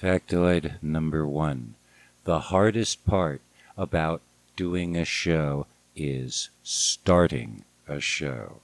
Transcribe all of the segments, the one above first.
Factoid number one. The hardest part about doing a show is starting a show.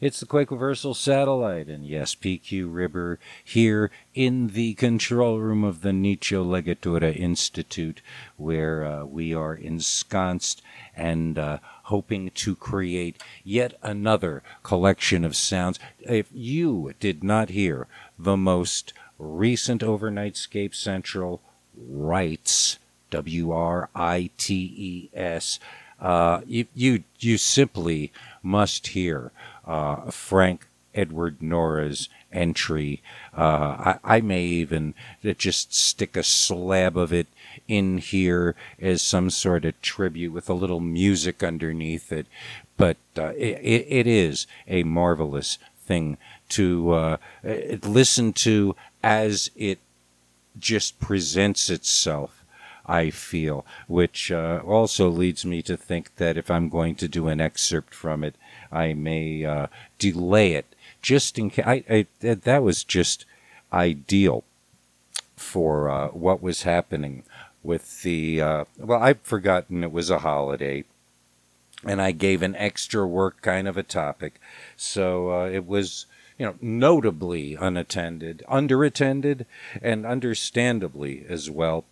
It's the Quake Reversal Satellite, and yes, PQ Ribber here in the control room of the Nicho Legatura Institute, where uh, we are ensconced and uh, hoping to create yet another collection of sounds. If you did not hear the most recent Overnightscape Central writes W R I T E S. Uh, you, you you simply must hear uh, Frank Edward Nora's entry. Uh, I, I, may even just stick a slab of it in here as some sort of tribute with a little music underneath it. But uh, it, it is a marvelous thing to uh, listen to as it just presents itself, I feel, which uh, also leads me to think that if I'm going to do an excerpt from it, I may uh, delay it just in case. I, I, that was just ideal for uh, what was happening with the. Uh, well, I've forgotten it was a holiday and I gave an extra work kind of a topic. So uh, it was you know, notably unattended, underattended, and understandably as well.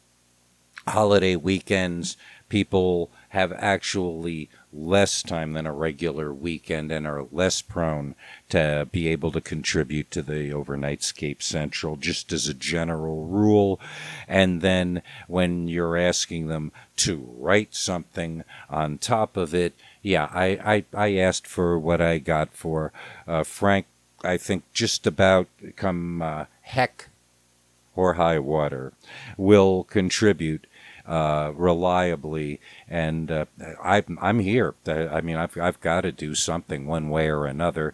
Holiday weekends, people have actually less time than a regular weekend and are less prone to be able to contribute to the Overnightscape Central, just as a general rule. And then when you're asking them to write something on top of it, yeah, I, I, I asked for what I got for uh, Frank I think just about come uh, heck or high water will contribute uh, reliably. And uh, I, I'm here. I mean, I've, I've got to do something one way or another.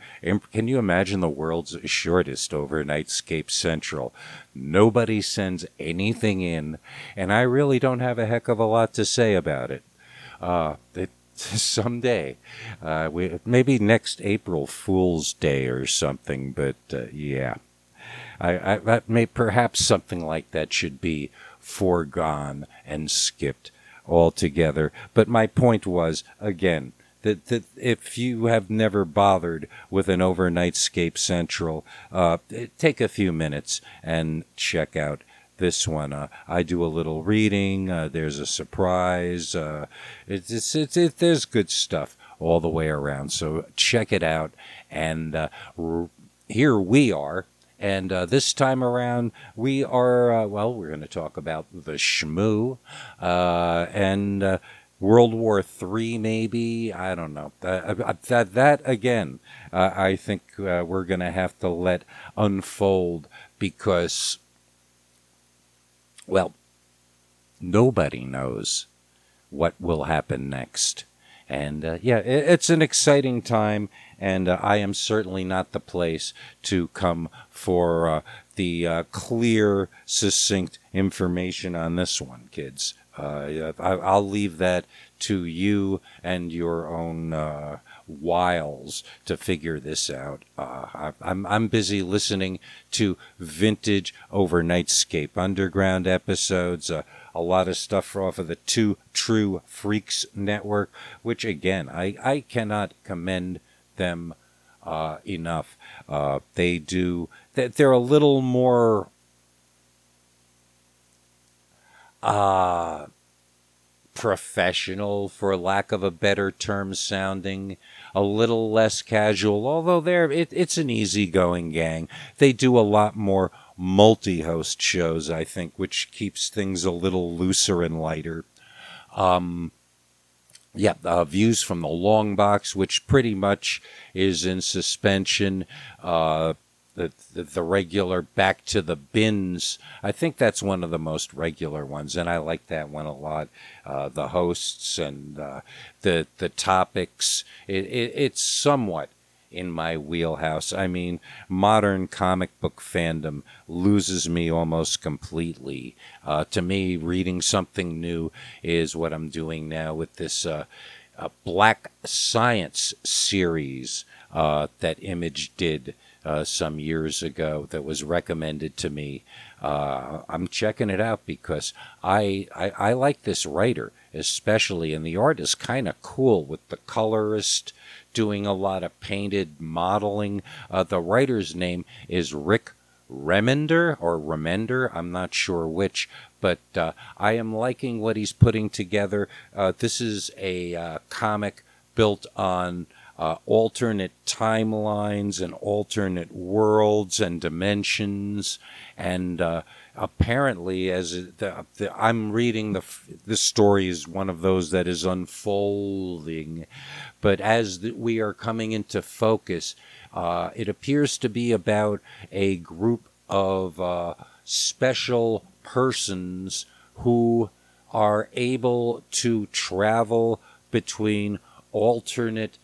can you imagine the world's shortest overnightscape central? Nobody sends anything in, and I really don't have a heck of a lot to say about it. Uh, it someday. Uh, we maybe next April Fool's Day or something. But uh, yeah, I, I, that may perhaps something like that should be foregone and skipped altogether. But my point was again. That, that if you have never bothered with an overnightscape central, uh, take a few minutes and check out this one. Uh, I do a little reading. Uh, there's a surprise. Uh, it's, it's, it's, it, there's good stuff all the way around. So check it out. And uh, here we are. And uh, this time around, we are, uh, well, we're going to talk about the Shmoo and World War III, maybe. I don't know. that, that again, I think we're going to have to let unfold because well, nobody knows what will happen next. And uh, yeah, it, it's an exciting time, and uh, I am certainly not the place to come for uh, the uh, clear, succinct information on this one, kids. Uh, I, will leave that to you and your own wiles to figure this out. Uh, I'm, I'm busy listening to vintage Overnightscape Underground episodes, uh, a lot of stuff off of the Two True Freaks network, which again, I, I cannot commend them uh, enough. Uh, they do, they're a little more. Uh, professional, for lack of a better term sounding, a little less casual, although they're, it, it's an easygoing gang. They do a lot more multi host shows, I think, which keeps things a little looser and lighter. Um, yeah, uh, views from the long box, which pretty much is in suspension. Uh, the, the, the regular back to the bins. I think that's one of the most regular ones, and I like that one a lot. Uh, the hosts and uh, the the topics. It, it, it's somewhat in my wheelhouse. I mean, modern comic book fandom loses me almost completely. Uh, to me, reading something new is what I'm doing now with this uh, Black Science series uh, that Image did uh, some years ago that was recommended to me. Uh, I'm checking it out because I, I, I like this writer especially, and the art is kind of cool with the colorist doing a lot of painted modeling. Uh, the writer's name is Rick Remender or Remender, I'm not sure which, but uh, I am liking what he's putting together. Uh, this is a uh, comic built on uh, alternate timelines and alternate worlds and dimensions, and uh, apparently, as the, the, I'm reading the the story is one of those that is unfolding, but as the, we are coming into focus, uh, it appears to be about a group of uh, special persons who are able to travel between alternate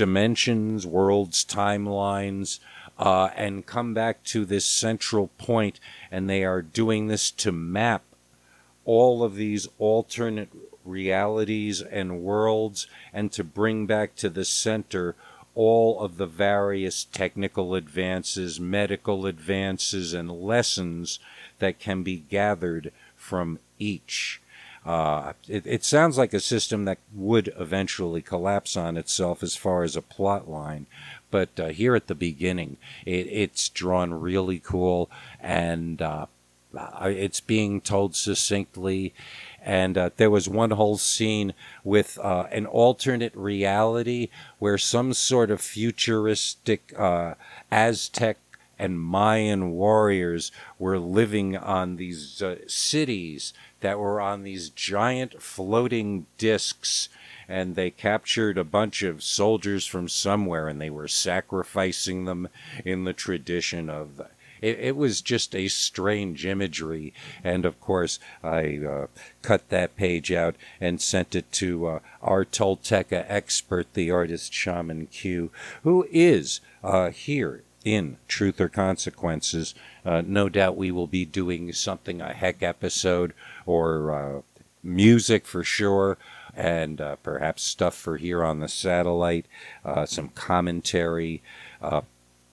dimensions, worlds, timelines, uh, and come back to this central point. and they are doing this to map all of these alternate realities and worlds and to bring back to the center all of the various technical advances, medical advances, and lessons that can be gathered from each. Uh, it, it, sounds like a system that would eventually collapse on itself as far as a plot line. But uh, here at the beginning, it, it's drawn really cool and uh, it's being told succinctly. And uh, there was one whole scene with uh, an alternate reality where some sort of futuristic uh, Aztec and Mayan warriors were living on these uh, cities that were on these giant floating discs. And they captured a bunch of soldiers from somewhere and they were sacrificing them in the tradition of it, it, was just a strange imagery. And of course, I uh, cut that page out and sent it to uh, our Tolteca expert, the artist Shaman Q, who is uh, here in Truth or Consequences. Uh, no doubt we will be doing something, a heck episode or uh, music for sure. And uh, perhaps stuff for here on the satellite, uh, some commentary. Uh,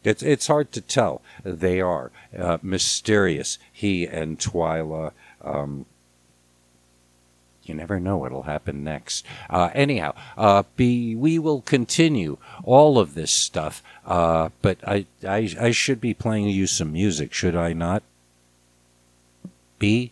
it's it's hard to tell. They are uh, mysterious. He and Twyla. Um, you never know what'll happen next. Uh, anyhow, uh, be, we will continue all of this stuff, uh, but I, I, I should be playing you some music, should I not? B?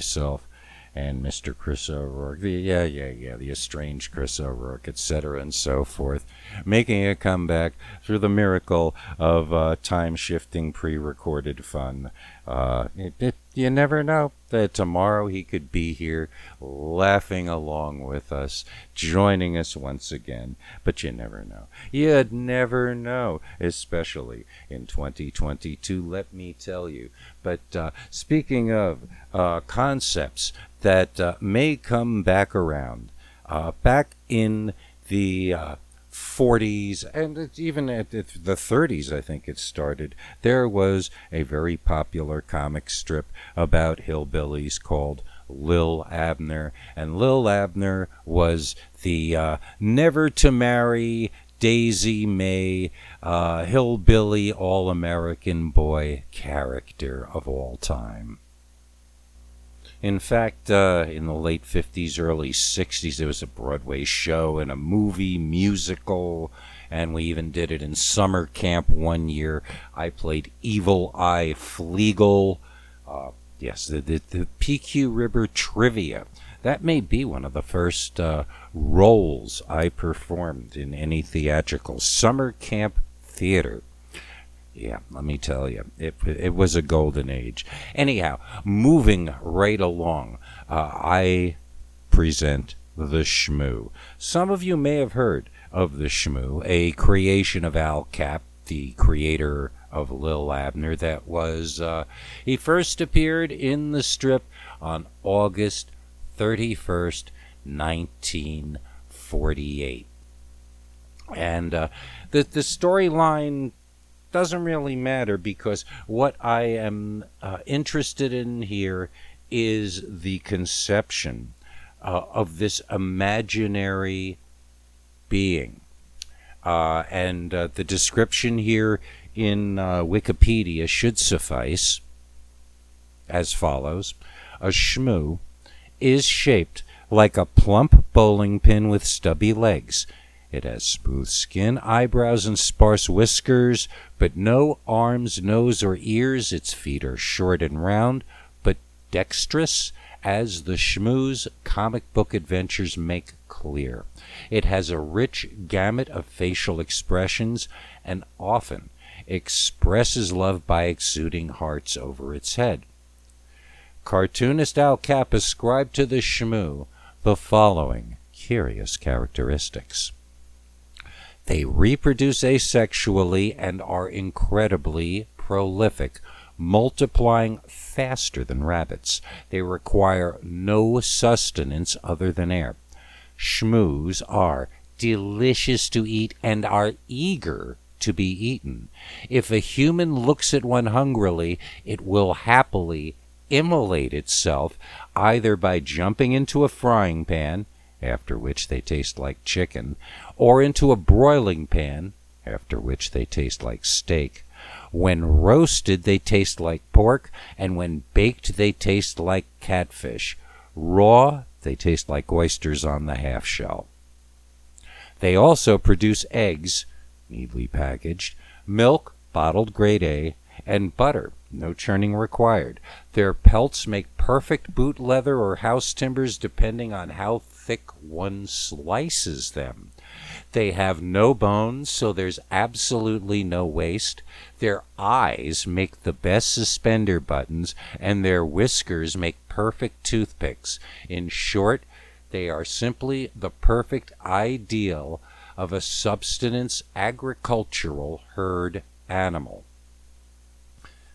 Myself and Mr. Chris O'Rourke. The, yeah, yeah, yeah, the estranged Chris O'Rourke, etc., and so forth, making a comeback through the miracle of uh, time shifting pre recorded fun. Uh, it, it, you never know that tomorrow he could be here laughing along with us, joining us once again. But you never know. You'd never know, especially in 2022, let me tell you. But uh, speaking of uh, concepts that uh, may come back around, uh, back in the 40s uh, and even at the 30s, I think it started, there was a very popular comic strip about hillbillies called Lil Abner. And Lil Abner was the uh, never to marry Daisy Mae, uh, hillbilly all American boy character of all time. In fact, uh, in the late 50s, early 60s, there was a Broadway show and a movie musical, and we even did it in summer camp one year. I played Evil Eye Fleegle. Uh, yes, the, the, the, PQ Ribber Trivia. That may be one of the first uh, roles I performed in any theatrical summer camp theater. Yeah, let me tell you, it, it was a golden age. Anyhow, moving right along, uh, I present the Shmoo. Some of you may have heard of the Shmoo, a creation of Al Capp, the creator of Lil Abner. That was uh, he first appeared in the strip on August thirty first, nineteen forty eight, and uh, the the storyline doesn't really matter because what I am uh, interested in here is the conception uh, of this imaginary being. Uh, and uh, the description here in uh, Wikipedia should suffice as follows A shmoo is shaped like a plump bowling pin with stubby legs it has smooth skin, eyebrows, and sparse whiskers, but no arms, nose, or ears. Its feet are short and round, but dexterous, as the Shmoo's comic book adventures make clear. It has a rich gamut of facial expressions and often expresses love by exuding hearts over its head. Cartoonist Al Capp ascribed to the Shmoo the following curious characteristics. They reproduce asexually and are incredibly prolific, multiplying faster than rabbits. They require no sustenance other than air. Shmoos are delicious to eat and are eager to be eaten. If a human looks at one hungrily, it will happily immolate itself either by jumping into a frying pan after which they taste like chicken, or into a broiling pan, after which they taste like steak. When roasted, they taste like pork, and when baked, they taste like catfish. Raw, they taste like oysters on the half shell. They also produce eggs, neatly packaged, milk, bottled grade A, and butter, no churning required. Their pelts make perfect boot leather or house timbers depending on how thick one slices them. They have no bones, so there's absolutely no waste. Their eyes make the best suspender buttons, and their whiskers make perfect toothpicks. In short, they are simply the perfect ideal of a subsistence agricultural herd animal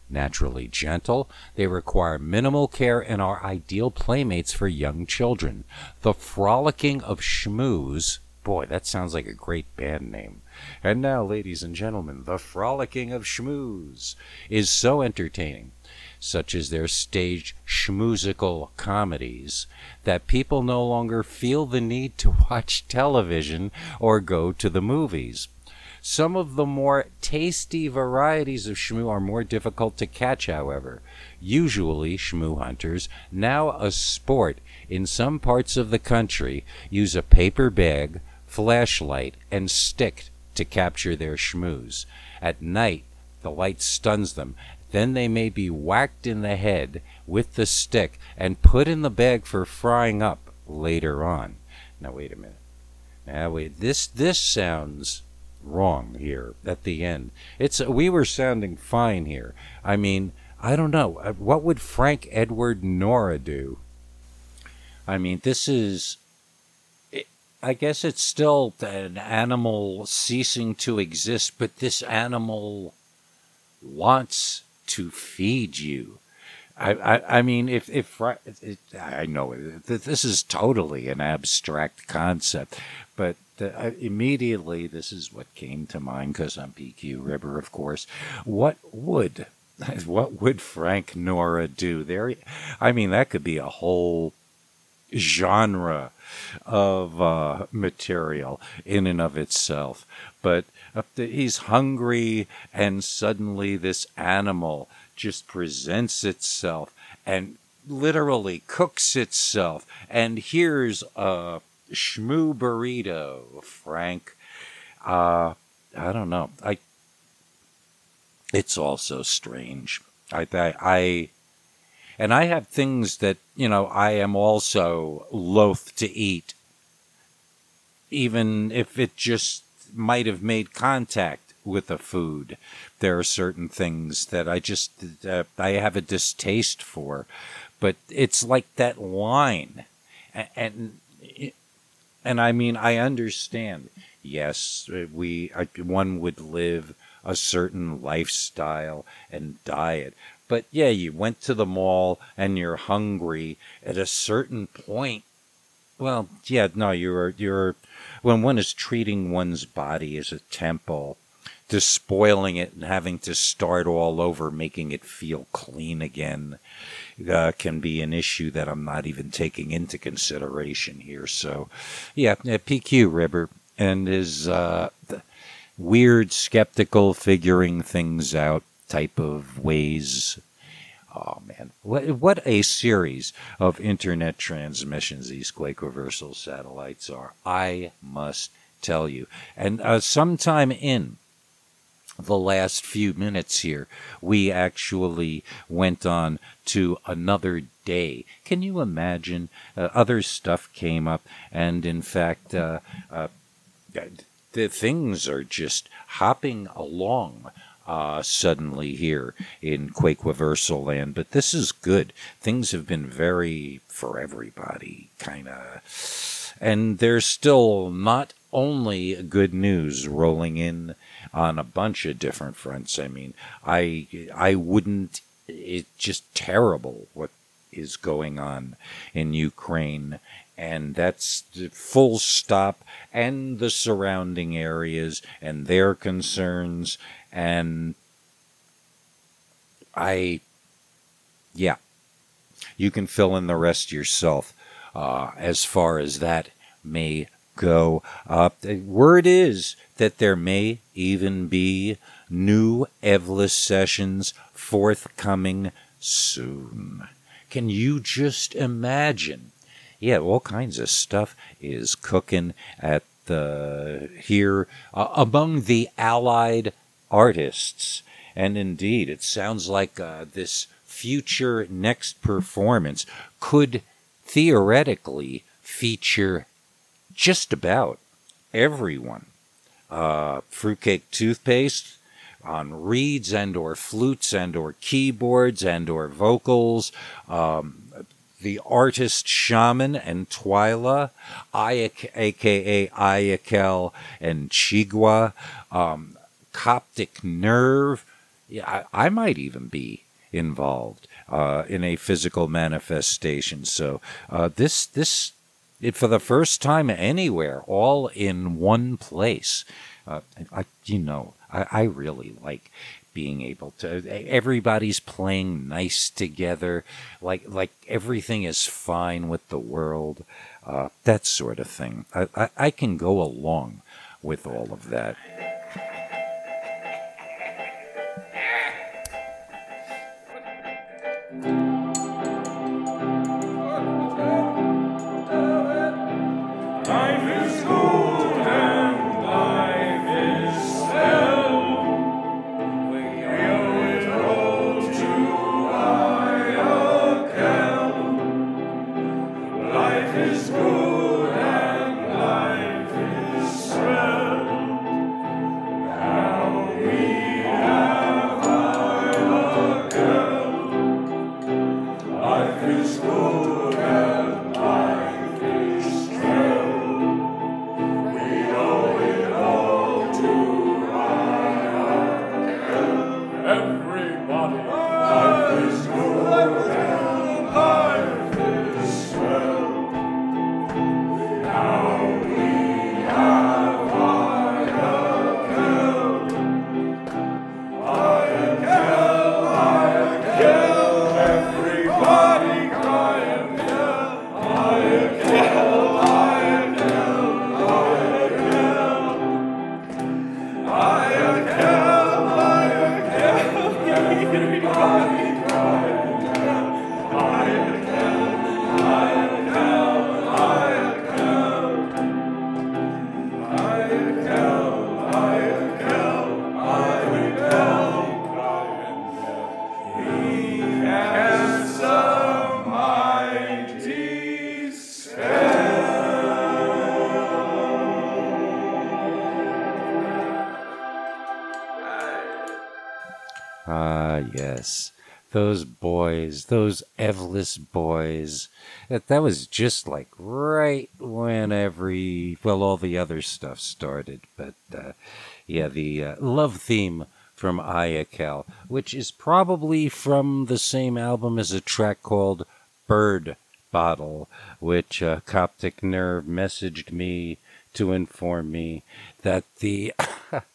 naturally gentle. They require minimal care and are ideal playmates for young children. The Frolicking of Shmoos. Boy, that sounds like a great band name. And now, ladies and gentlemen, The Frolicking of Shmoos is so entertaining, such as their staged schmoozical comedies, that people no longer feel the need to watch television or go to the movies. Some of the more tasty varieties of shmoo are more difficult to catch, however. Usually, shmoo hunters, now a sport in some parts of the country, use a paper bag, flashlight, and stick to capture their shmoos. At night, the light stuns them. Then they may be whacked in the head with the stick and put in the bag for frying up later on. Now wait a minute. Now wait. This this sounds wrong here at the end. It's we were sounding fine here. I mean, I don't know. Uh, what would Frank Edward Nora do? I mean, this is I guess it's still an animal ceasing to exist, but this animal wants to feed you. I, I, I mean, if, if it, I know this is totally an abstract concept, but uh, immediately this is what came to mind because I'm PQ Ribber, of course. What would what would Frank Nora do there? I mean, that could be a whole genre of uh, material in and of itself. But he's hungry, and suddenly this animal just presents itself and literally cooks itself. And here's a shmoo burrito, Frank. Uh, I don't know. I. It's also strange. I, I, I and I have things that, you know, I am also loath to eat, even if it just might have made contact with a food. There are certain things that I just, uh, I have a distaste for. But it's like that line. And, and, and I mean, I understand. Yes, we, one would live a certain lifestyle and diet. But yeah, you went to the mall and you're hungry at a certain point. Well, yeah, no, you're you're when one is treating one's body as a temple, despoiling it and having to start all over, making it feel clean again, uh, can be an issue that I'm not even taking into consideration here. So, yeah, PQ Ribber and his uh, weird, skeptical, figuring things out type of ways. Oh man, what, what a series of internet transmissions these Quake reversal satellites are. I must tell you. And uh, sometime in the last few minutes here, we actually went on to another day. Can you imagine? Uh, other stuff came up, and in fact, uh, uh the things are just hopping along uh, suddenly here in Quake Reversal land, but this is good. Things have been very for everybody, kind of. And there's still not only good news rolling in on a bunch of different fronts. I mean, I I wouldn't. It's just terrible what is going on in Ukraine and that's full stop and the surrounding areas and their concerns and I, yeah, you can fill in the rest yourself uh, as far as that may go. Uh, word is that there may even be new Eveless sessions forthcoming soon. Can you just imagine? Yeah, all kinds of stuff is cooking at the here uh, among the allied artists. And indeed, it sounds like uh, this future next performance could theoretically feature just about everyone. Uh, fruitcake toothpaste on reeds and or flutes and or keyboards and or vocals. Um, the artist shaman and Twyla, aka Ayakel and Chigwa. Um, Coptic nerve. Yeah, I, I might even be involved uh, in a physical manifestation. So uh, this this it, for the first time anywhere, all in one place. Uh, I, you know, I, I really like being able to everybody's playing nice together like like everything is fine with the world uh, that sort of thing I, I, I can go along with all of that Ah, Those boys, those Eveless boys. That, that was just like right when every, well, all the other stuff started. But, uh, yeah, the uh, love theme from Ayakel, which is probably from the same album as a track called Bird Bottle, which uh, Coptic Nerve messaged me to inform me that the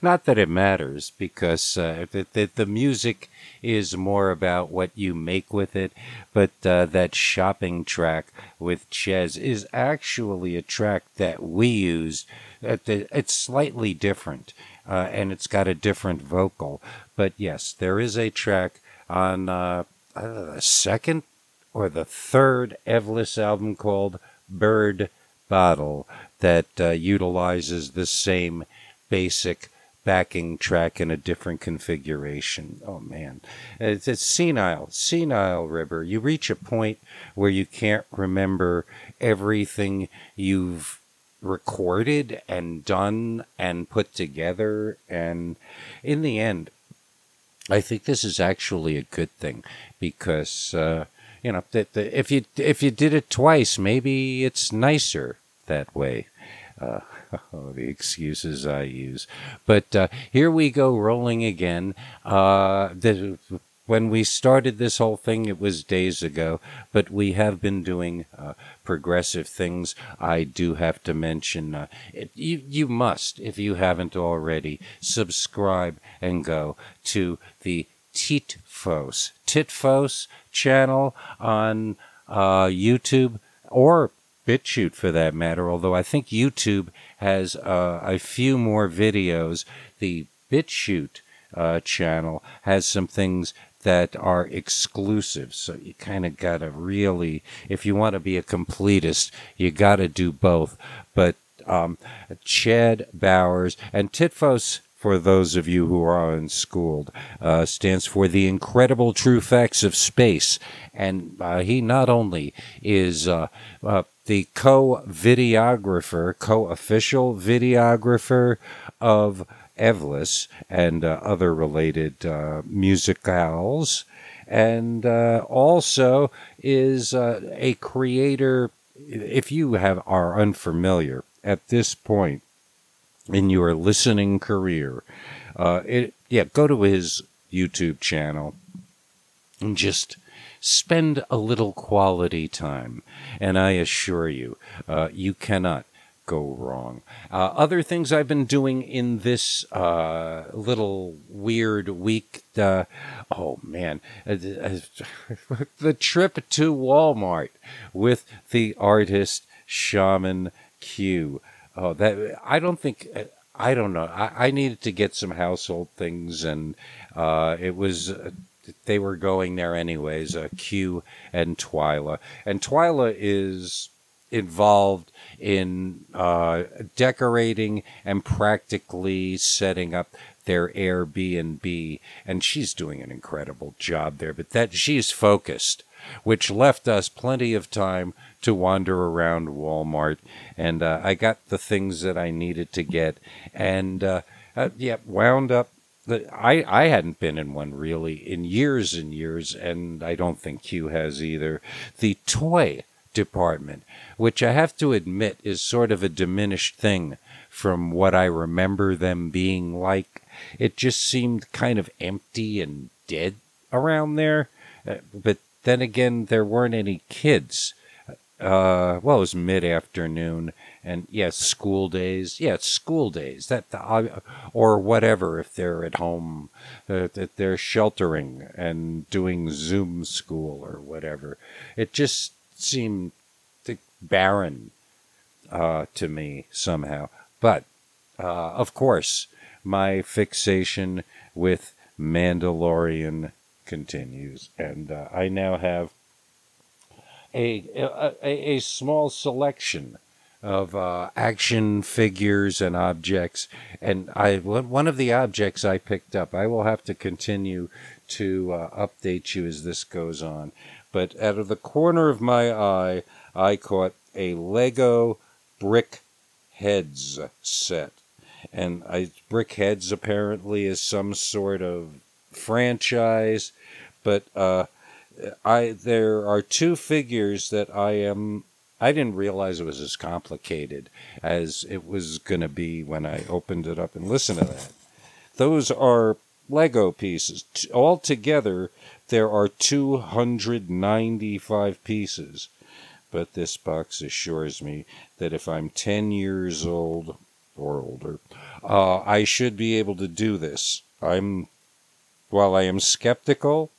Not that it matters, because uh, the, the, the, music is more about what you make with it, but uh, that shopping track with Ches is actually a track that we used. It's slightly different, uh, and it's got a different vocal. But yes, there is a track on uh, the second or the third Eveless album called Bird Bottle that uh, utilizes the same basic backing track in a different configuration. Oh man, it's, it's senile, senile river. You reach a point where you can't remember everything you've recorded and done and put together. And in the end, I think this is actually a good thing because, uh, you know, that if you if you did it twice, maybe it's nicer that way. Uh, oh, the excuses I use. But uh, here we go, rolling again. Uh, the, when we started this whole thing, it was days ago, but we have been doing uh, progressive things. I do have to mention uh, it, you, you must, if you haven't already, subscribe and go to the Titfos, Titfos channel on uh, YouTube or BitChute for that matter, although I think YouTube has uh, a few more videos. The BitChute uh, channel has some things that are exclusive. So you kind of got to really, if you want to be a completist, you got to do both. But um, Chad Bowers and Titfos for those of you who are unschooled, uh, stands for the incredible true facts of space. And uh, he not only is uh, uh the co videographer, co official videographer of Eveless and uh, other related uh, musicals, and also is a creator. If you have are unfamiliar at this point in your listening career, uh, it, yeah, go to his YouTube channel and just spend a little quality time. And I assure you, uh, you cannot go wrong. Uh, other things I've been doing in this uh, little weird week. Uh, oh man, uh, the trip to Walmart with the artist Shaman Q. Oh, that I don't think I don't know. I, I needed to get some household things, and uh, it was uh, they were going there anyways. Uh, Q and Twyla, and Twyla is involved in uh, decorating and practically setting up their Airbnb, and she's doing an incredible job there. But that she's focused which left us plenty of time to wander around Walmart. And uh, I got the things that I needed to get. And uh, uh, yeah, wound up. I, I hadn't been in one really in years and years, and I don't think Q has either. The toy department, which I have to admit is sort of a diminished thing from what I remember them being like. It just seemed kind of empty and dead around there. Uh, but then again, there weren't any kids. Uh, well, it was mid afternoon, and yes, school days. Yeah, school days. That uh, or whatever. If they're at home, uh, that they're sheltering and doing Zoom school or whatever. It just seemed barren uh, to me somehow. But uh, of course, my fixation with Mandalorian continues, and uh, I now have a a, a small selection of uh, action figures and objects. And I one of the objects I picked up. I will have to continue to uh, update you as this goes on. But out of the corner of my eye, I caught a Lego brick heads set. And I, brick heads apparently is some sort of franchise, but uh, I there are two figures that I am. I didn't realize it was as complicated as it was going to be when I opened it up and listened to that. Those are Lego pieces. Altogether, there are 295 pieces. But this box assures me that if I'm 10 years old or older, uh, I should be able to do this. I'm, while I am skeptical,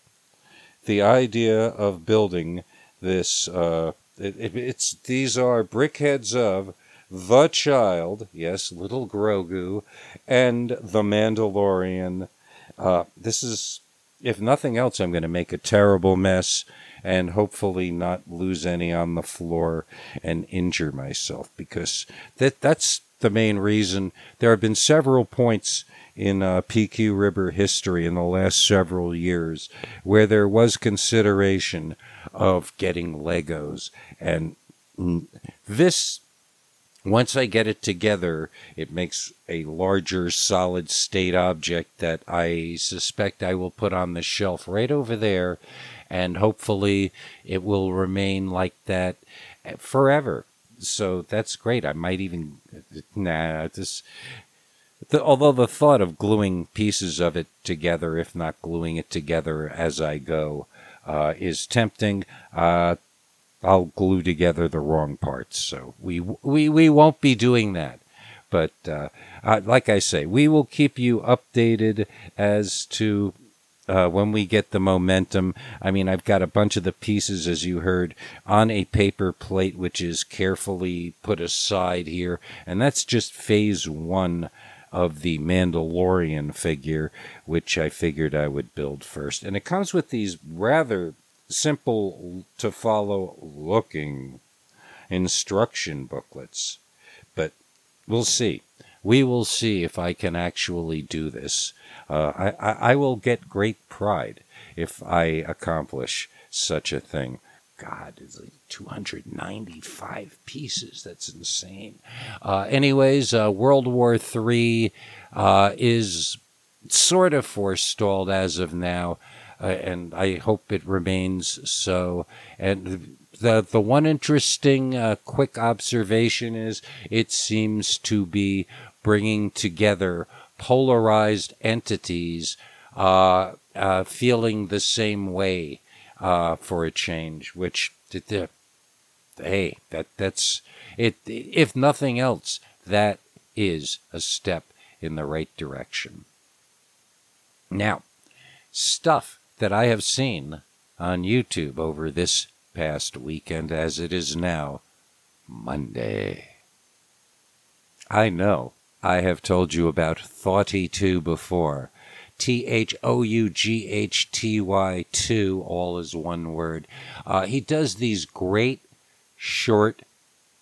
the idea of building this, uh, it, it's these are brickheads of the child, yes, little Grogu, and the Mandalorian. Uh, this is, if nothing else, I'm going to make a terrible mess and hopefully not lose any on the floor and injure myself because that that's the main reason. There have been several points in uh, PQ Ribber history in the last several years where there was consideration of getting Legos. And this, once I get it together, it makes a larger solid state object that I suspect I will put on the shelf right over there. And hopefully it will remain like that forever. So that's great. I might even, nah, this the, although the thought of gluing pieces of it together, if not gluing it together as I go, uh, is tempting. Uh, I'll glue together the wrong parts, so we we we won't be doing that. But uh, uh like I say, we will keep you updated as to uh, when we get the momentum. I mean, I've got a bunch of the pieces, as you heard, on a paper plate, which is carefully put aside here, and that's just phase one of the Mandalorian figure, which I figured I would build first. And it comes with these rather simple to follow looking instruction booklets. But we'll see. We will see if I can actually do this. Uh, I, I, I will get great pride if I accomplish such a thing. God, it's like 295 pieces. That's insane. Uh, anyways, uh, World War III uh, is sort of forestalled as of now, uh, and I hope it remains so. And the the one interesting uh, quick observation is it seems to be bringing together polarized entities uh, feeling the same way uh, for a change, which hey, that that's it. If nothing else, that is a step in the right direction. Now, stuff that I have seen on YouTube over this past weekend, as it is now Monday. I know I have told you about Thoughty 2 before, T H O U G H T Y 2, all is one word. Uh, he does these great short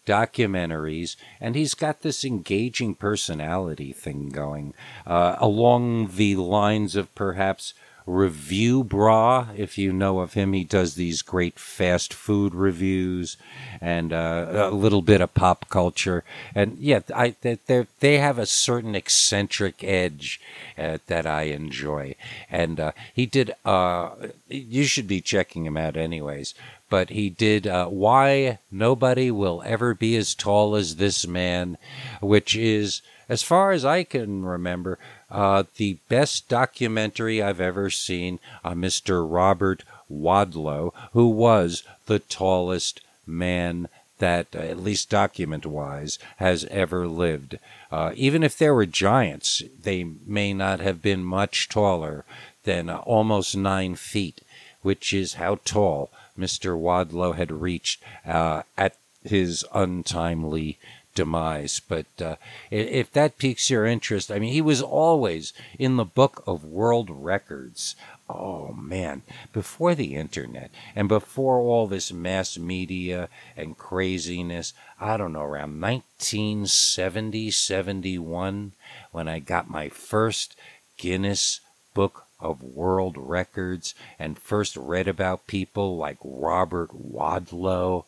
documentaries, and he's got this engaging personality thing going uh, along the lines of perhaps Reviewbrah, if you know of him. He does these great fast food reviews and uh, a little bit of pop culture. And yeah, I they they have a certain eccentric edge uh, that I enjoy. And uh, he did. Uh, you should be checking him out, anyways. But he did uh, "Why Nobody Will Ever Be as Tall as This Man," which is, as far as I can remember, uh, the best documentary I've ever seen on Mr. Robert Wadlow, who was the tallest man that, uh, at least document wise, has ever lived. Uh, even if there were giants, they may not have been much taller than uh, almost nine feet, which is how tall Mr. Wadlow had reached uh, at his untimely demise. But uh, if that piques your interest, I mean, he was always in the book of world records. Oh man, before the internet and before all this mass media and craziness, I don't know, around 1970, 71, when I got my first Guinness Book of World Records and first read about people like Robert Wadlow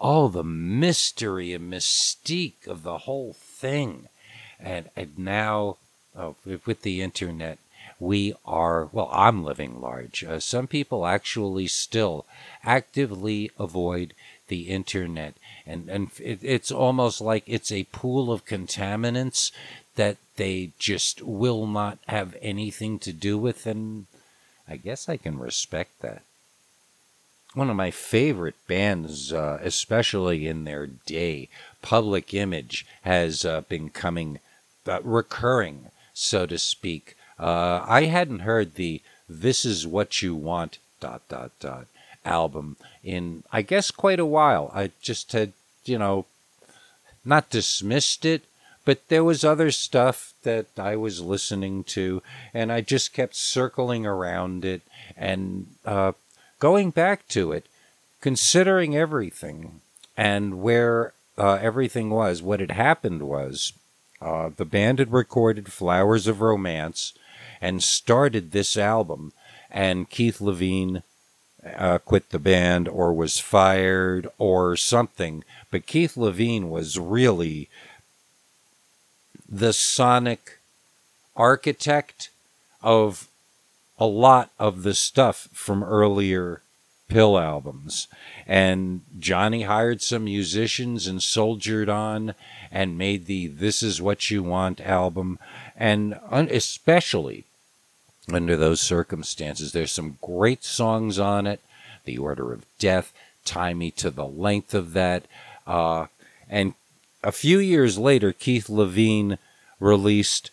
oh, the mystery and mystique of the whole thing. And, and now, oh, with the internet, we are, well, I'm living large. Uh, some people actually still actively avoid the internet. And, and it, it's almost like it's a pool of contaminants that they just will not have anything to do with. And I guess I can respect that one of my favorite bands, uh, especially in their day. Public Image has uh, been coming, uh, recurring, so to speak. Uh, I hadn't heard the "This Is What You Want" dot dot dot album in, I guess, quite a while. I just had, you know, not dismissed it, but there was other stuff that I was listening to, and I just kept circling around it and uh, going back to it, considering everything and where uh, everything was, what had happened was uh, the band had recorded Flowers of Romance and started this album, and Keith Levene uh, quit the band or was fired or something. But Keith Levene was really the sonic architect of a lot of the stuff from earlier PiL albums. And Johnny hired some musicians and soldiered on and made the This Is What You Want album. And especially under those circumstances, there's some great songs on it The Order of Death, Tie Me to the Length of That. Uh, and a few years later, Keith Levene released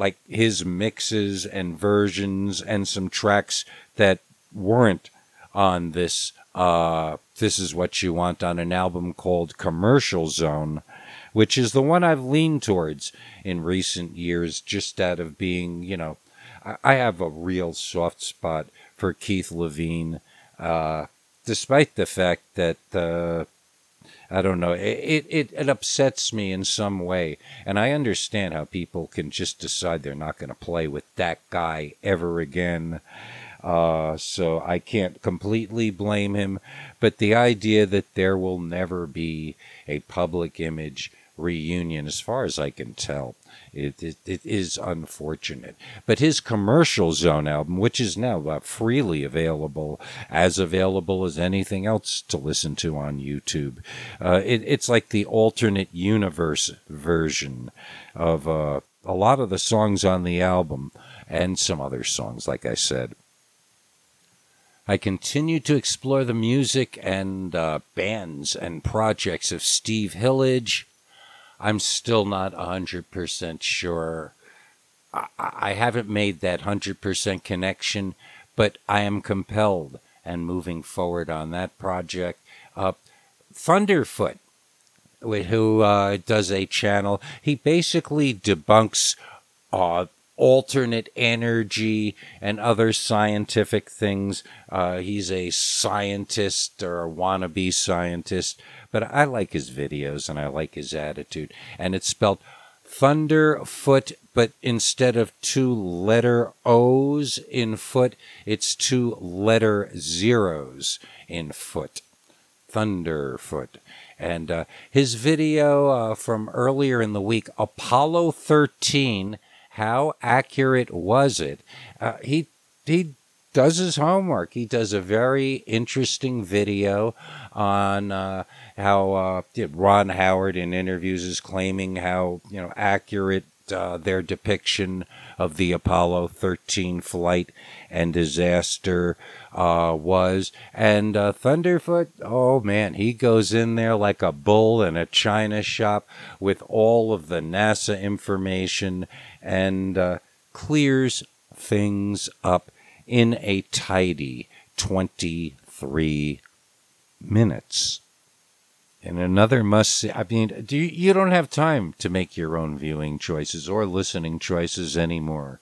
like his mixes and versions and some tracks that weren't on this uh, this is what you want on an album called commercial zone which is the one i've leaned towards in recent years just out of being you know i, have a real soft spot for keith levene uh, despite the fact that uh, I don't know. It, it, it upsets me in some way. And I understand how people can just decide they're not going to play with that guy ever again. Uh, so I can't completely blame him. But the idea that there will never be a public image reunion, as far as I can tell, it, it, it is unfortunate. But his Commercial Zone album, which is now uh, freely available, as available as anything else to listen to on YouTube, uh, it, it's like the alternate universe version of uh, a lot of the songs on the album and some other songs, like I said. I continue to explore the music and uh, bands and projects of Steve Hillage, I'm still not 100% sure. I, I haven't made that 100% connection, but I am compelled and moving forward on that project. Uh, Thunderfoot, who uh, does a channel, he basically debunks uh, alternate energy and other scientific things. Uh, he's a scientist or a wannabe scientist but I like his videos and I like his attitude. And it's spelled Thunderfoot, but instead of two letter O's in foot, it's two letter zeros in foot. Thunderfoot. And uh, his video uh, from earlier in the week, Apollo 13, how accurate was it? Uh, he he does his homework. He does a very interesting video on uh, how uh, Ron Howard in interviews is claiming how you know accurate uh, their depiction of the Apollo 13 flight and disaster uh, was. And uh, Thunderfoot, oh man, he goes in there like a bull in a china shop with all of the NASA information and uh, clears things up in a tidy 23 minutes. And another must see. I mean, do you, you don't have time to make your own viewing choices or listening choices anymore.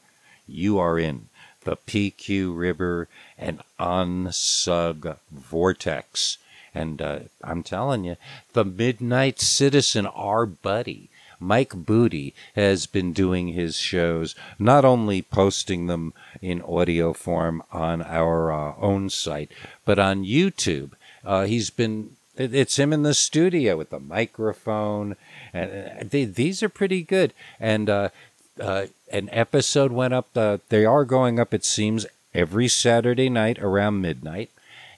You are in the PQ Ribber and Unsug Vortex. And uh, I'm telling you, the Midnight Citizen, our buddy, Mike Booty has been doing his shows, not only posting them in audio form on our uh, own site, but on YouTube. Uh, he's been it's him in the studio with the microphone, and uh, they, these are pretty good. And uh, uh, an episode went up. Uh, they are going up. It seems every Saturday night around midnight,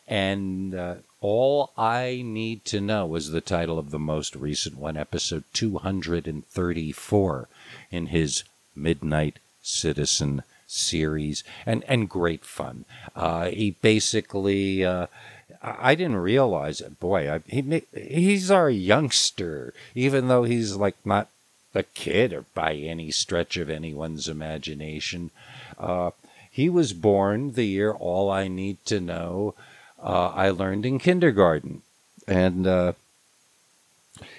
and uh, all I Need to Know was the title of the most recent one, episode 234 in his Midnight Citizen series, and, and great fun. Uh, he basically. Uh, I didn't realize it. Boy, I, he he's our youngster, even though he's like not a kid or by any stretch of anyone's imagination. Uh, he was born the year All I Need to Know uh, I learned in kindergarten. And uh,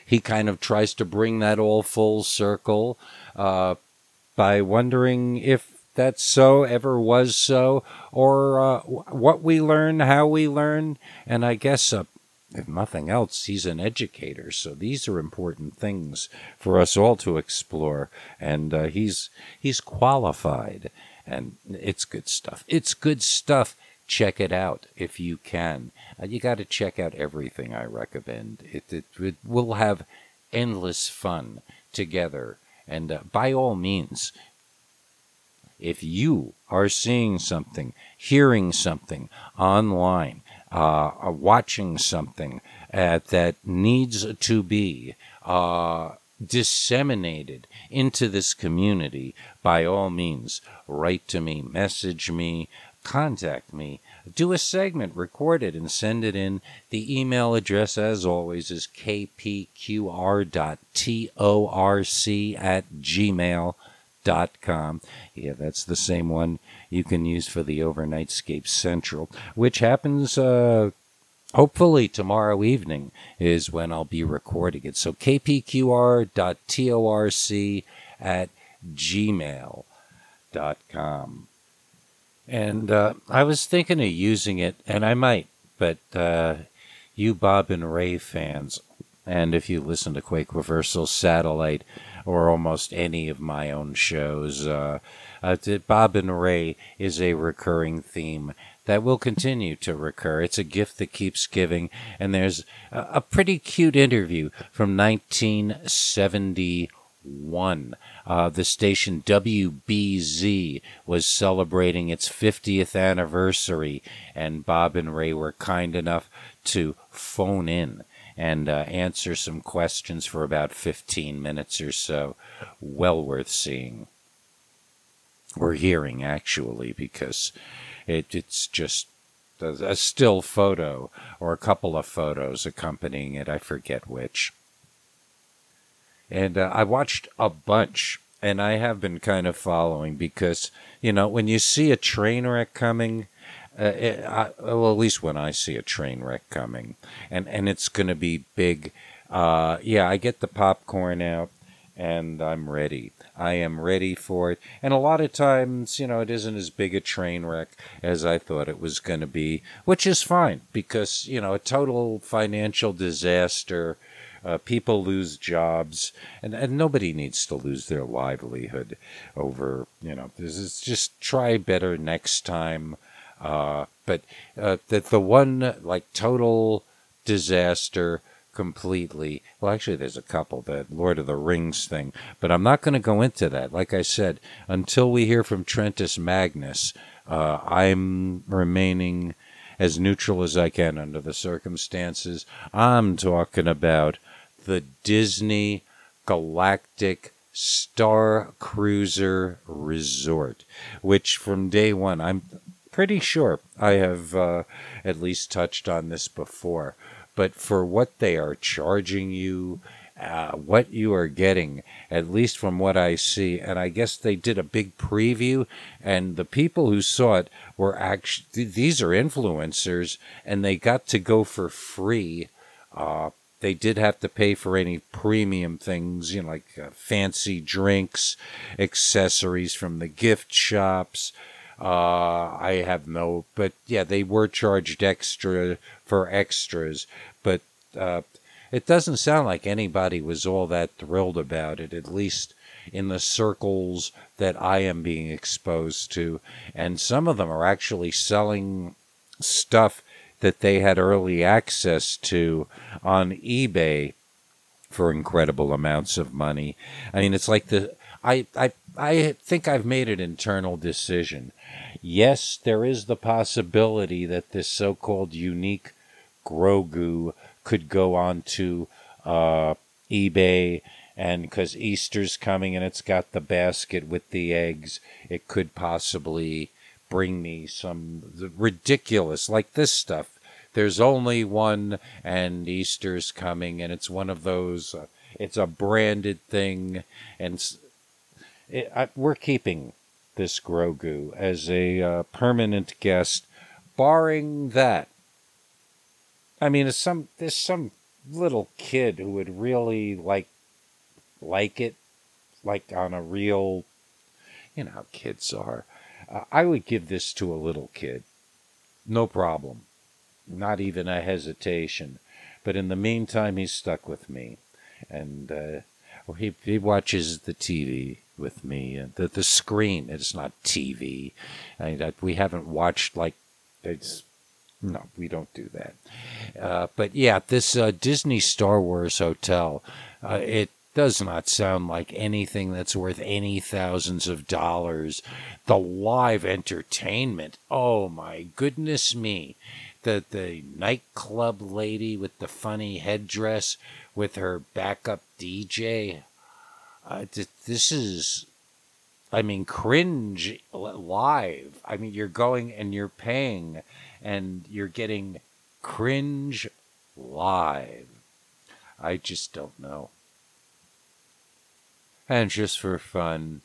he kind of tries to bring that all full circle uh, by wondering if that so ever was so, or uh, what we learn, how we learn. And I guess, uh, if nothing else, he's an educator. So these are important things for us all to explore. And uh, he's he's qualified, and it's good stuff. It's good stuff check it out if you can. Uh, you got to check out everything I recommend. It, it, it will have endless fun together. And uh, by all means, if you are seeing something, hearing something online, uh, uh watching something uh, that needs to be uh, disseminated into this community, by all means, write to me, message me, contact me. Do a segment, record it, and send it in. The email address, as always, is kpqr.torc at gmail.com. Yeah, that's the same one you can use for the Overnightscape Central, which happens uh, hopefully tomorrow evening is when I'll be recording it. So kpqr.torc at gmail.com. And uh, I was thinking of using it, and I might, but uh, you Bob and Ray fans, and if you listen to Quake Reversal Satellite or almost any of my own shows, uh, uh Bob and Ray is a recurring theme that will continue to recur. It's a gift that keeps giving, and there's a, a pretty cute interview from 1971 uh, the station WBZ was celebrating its 50th anniversary, and Bob and Ray were kind enough to phone in and uh, answer some questions for about 15 minutes or so. Well worth seeing. Or hearing, actually, because it, it's just a, a still photo or a couple of photos accompanying it. I forget which. And uh, I watched a bunch, and I have been kind of following because, you know, when you see a train wreck coming, uh, it, I, well, at least when I see a train wreck coming, and, and it's going to be big, uh, yeah, I get the popcorn out and I'm ready. I am ready for it. And a lot of times, you know, it isn't as big a train wreck as I thought it was going to be, which is fine because, you know, a total financial disaster Uh, people lose jobs, and, and nobody needs to lose their livelihood over, you know, this is just try better next time. Uh, but uh, the, the one, like, total disaster completely. Well, actually, there's a couple, the Lord of the Rings thing, but I'm not going to go into that. Like I said, until we hear from Trentus Magnus, uh, I'm remaining as neutral as I can under the circumstances. I'm talking about the Disney Galactic Star Cruiser Resort, which from day one, I'm pretty sure I have uh, at least touched on this before, but for what they are charging you, uh, what you are getting, at least from what I see. And I guess they did a big preview, and the people who saw it were actually, these are influencers, and they got to go for free. Uh, they did have to pay for any premium things, you know, like uh, fancy drinks, accessories from the gift shops. Uh, I have no, but yeah, they were charged extra for extras, but uh, it doesn't sound like anybody was all that thrilled about it, at least in the circles that I am being exposed to. And some of them are actually selling stuff that they had early access to on eBay for incredible amounts of money. I mean, it's like the I I I think I've made an internal decision. Yes, there is the possibility that this so-called unique Grogu could go on to uh, eBay and because Easter's coming and it's got the basket with the eggs, it could possibly bring me some ridiculous like this stuff. There's only one, and Easter's coming, and it's one of those. Uh, it's a branded thing, and it, I, we're keeping this Grogu as a uh, permanent guest, barring that I mean, there's some there's some little kid who would really like like it, like on a real, you know how kids are. Uh, I would give this to a little kid, no problem, not even a hesitation. But in the meantime, he's stuck with me, and uh, he he watches the TV with me, and the the screen. It's not TV. I, we haven't watched like it's no, we don't do that. Uh, but yeah, this uh, Disney Star Wars hotel, uh, it does not sound like anything that's worth any thousands of dollars. The live entertainment, oh my goodness me. The, the nightclub lady with the funny headdress with her backup DJ. Uh, this is I mean, cringe live. I mean, you're going and you're paying and you're getting cringe live. I just don't know. And just for fun,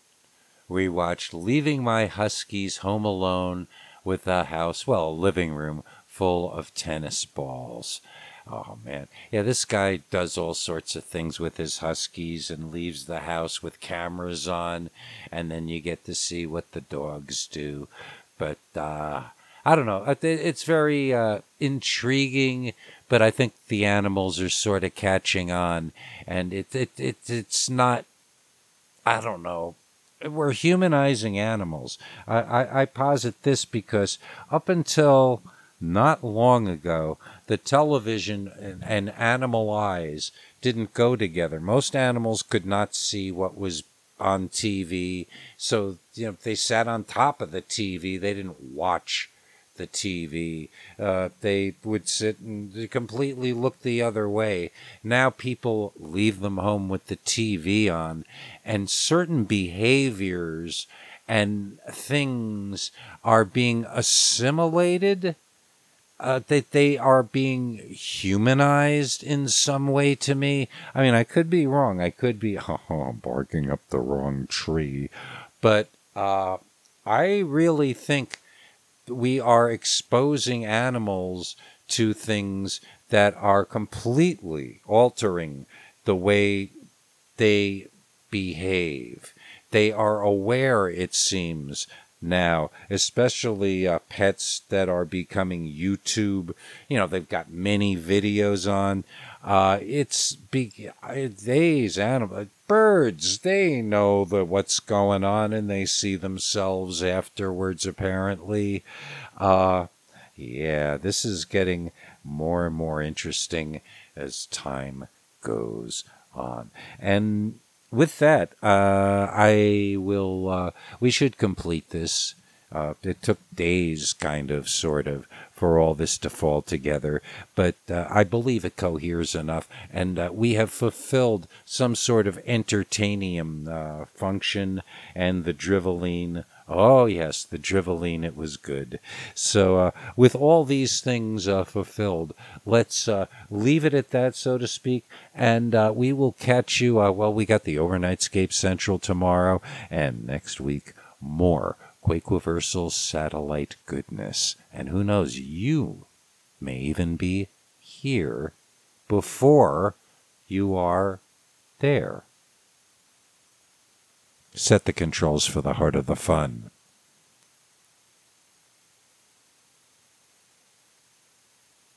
we watched Leaving My Huskies Home Alone with a house, well, a living room full of tennis balls. Oh man. Yeah, this guy does all sorts of things with his huskies and leaves the house with cameras on and then you get to see what the dogs do. But uh I don't know. It's very uh, intriguing, but I think the animals are sort of catching on, and it, it it it's not. I don't know. We're humanizing animals. I, I, I posit this because up until not long ago, the television and, and animal eyes didn't go together. Most animals could not see what was on TV, so you know they sat on top of the TV. They didn't watch the TV. Uh, they would sit and completely look the other way. Now people leave them home with the TV on, and certain behaviors and things are being assimilated. Uh, that they are being humanized in some way to me. I mean, I could be wrong. I could be oh, barking up the wrong tree, but uh, I really think we are exposing animals to things that are completely altering the way they behave. They are aware, it seems, now, especially uh, pets that are becoming YouTube. You know, they've got many videos on. Uh, it's be these animals, birds. They know the what's going on, and they see themselves afterwards. Apparently, uh, yeah, this is getting more and more interesting as time goes on, and with that, uh, I will. Uh, we should complete this. Uh, it took days, kind of, sort of, for all this to fall together, but uh, I believe it coheres enough, and uh, we have fulfilled some sort of entertainium uh, function, and the driveling Oh, yes, the driveling, it was good. So, uh, with all these things uh, fulfilled, let's uh, leave it at that, so to speak, and uh, we will catch you. Uh, well, we got the Overnightscape Central tomorrow, and next week, more Quakeversal satellite goodness. And who knows, you may even be here before you are there set the controls for the heart of the fun.